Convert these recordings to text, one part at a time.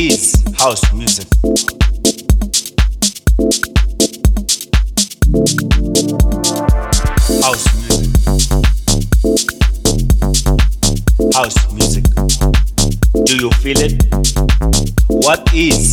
is house music? House music. House music. Do you feel it? What is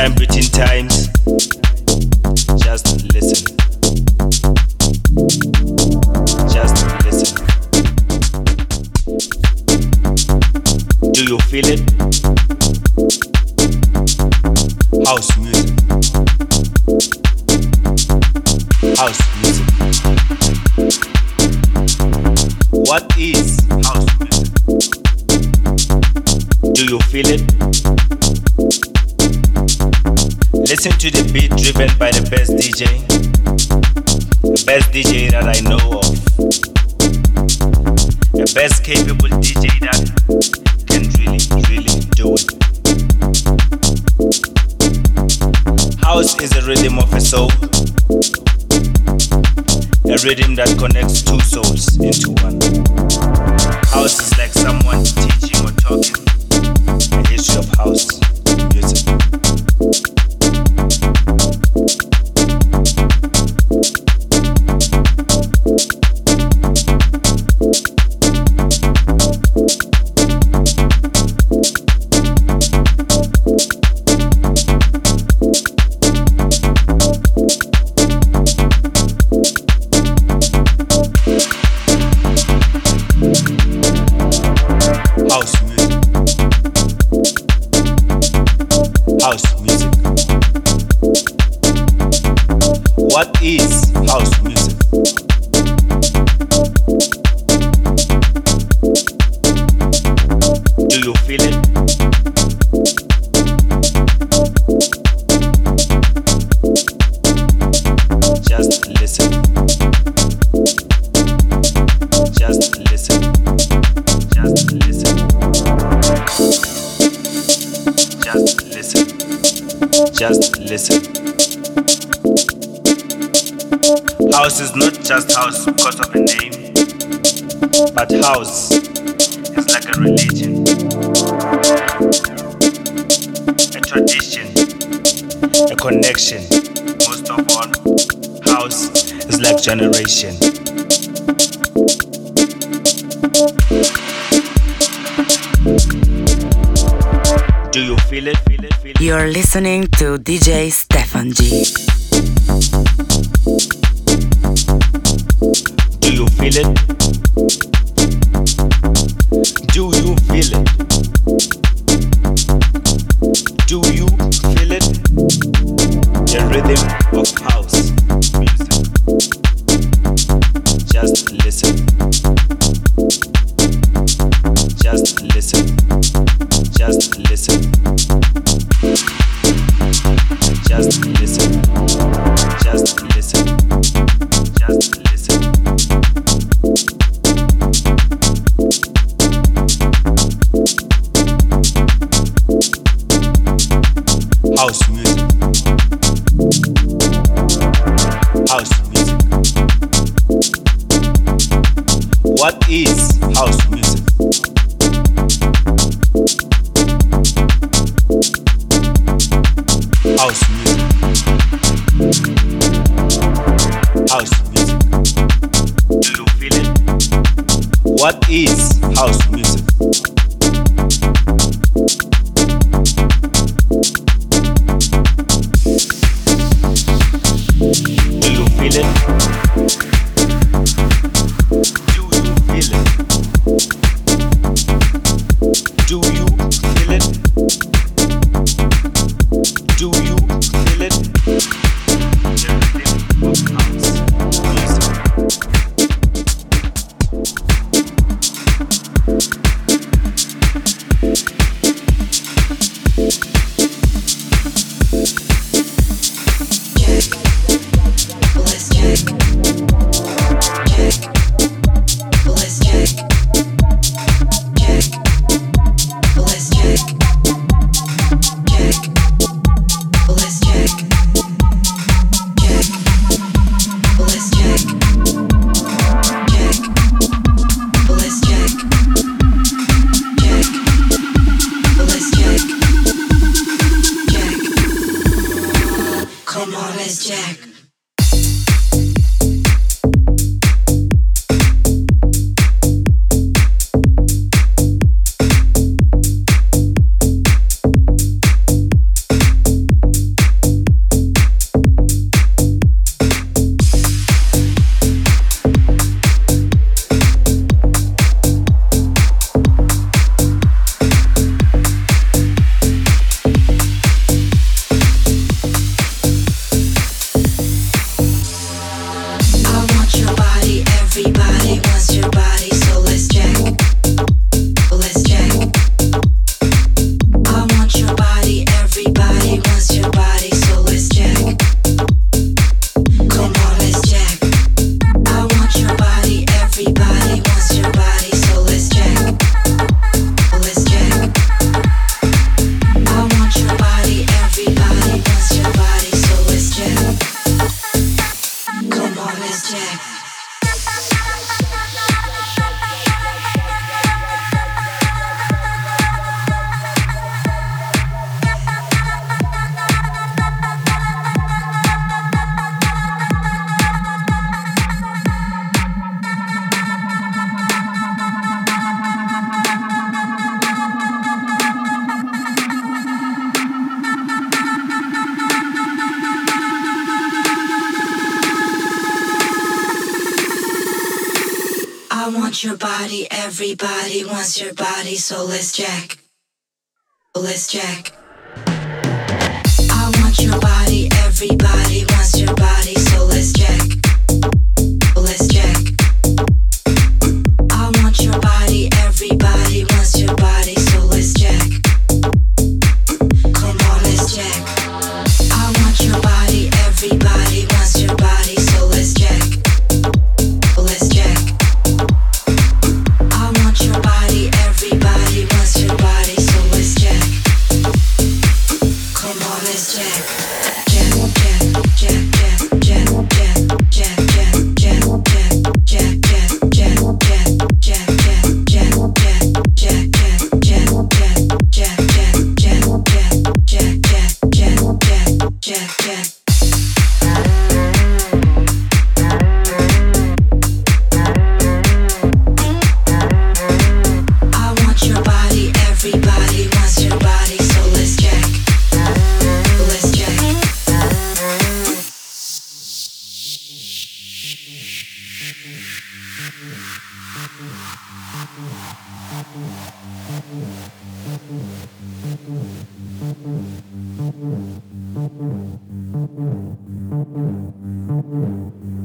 Meantime, between times, just listen. Just listen. Do you feel it? House music. House music. What is house music? Do you feel it? Listen to the beat driven by the best DJ. The best DJ that I know of. The best capable DJ that can really, really do it. House is a rhythm of a soul. A rhythm that connects house is like a religion, a tradition, a connection. Most of all, house is like generation. Do you feel it? Feel it? Feel it? You're listening to DJ Stefan G. Do you feel it? What is Soulless Jack. Mm-hmm.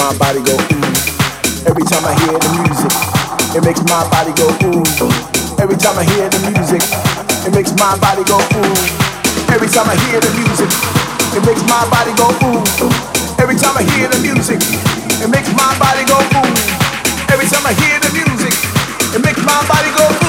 My body go ooh. Every time I hear the music, it makes my body go ooh. Every time I hear the music, it makes my body go ooh. Every time I hear the music, it makes my body go ooh. Every time I hear the music, it makes my body go ooh. Every time I hear the music, it makes my body go ooh.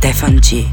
大番茄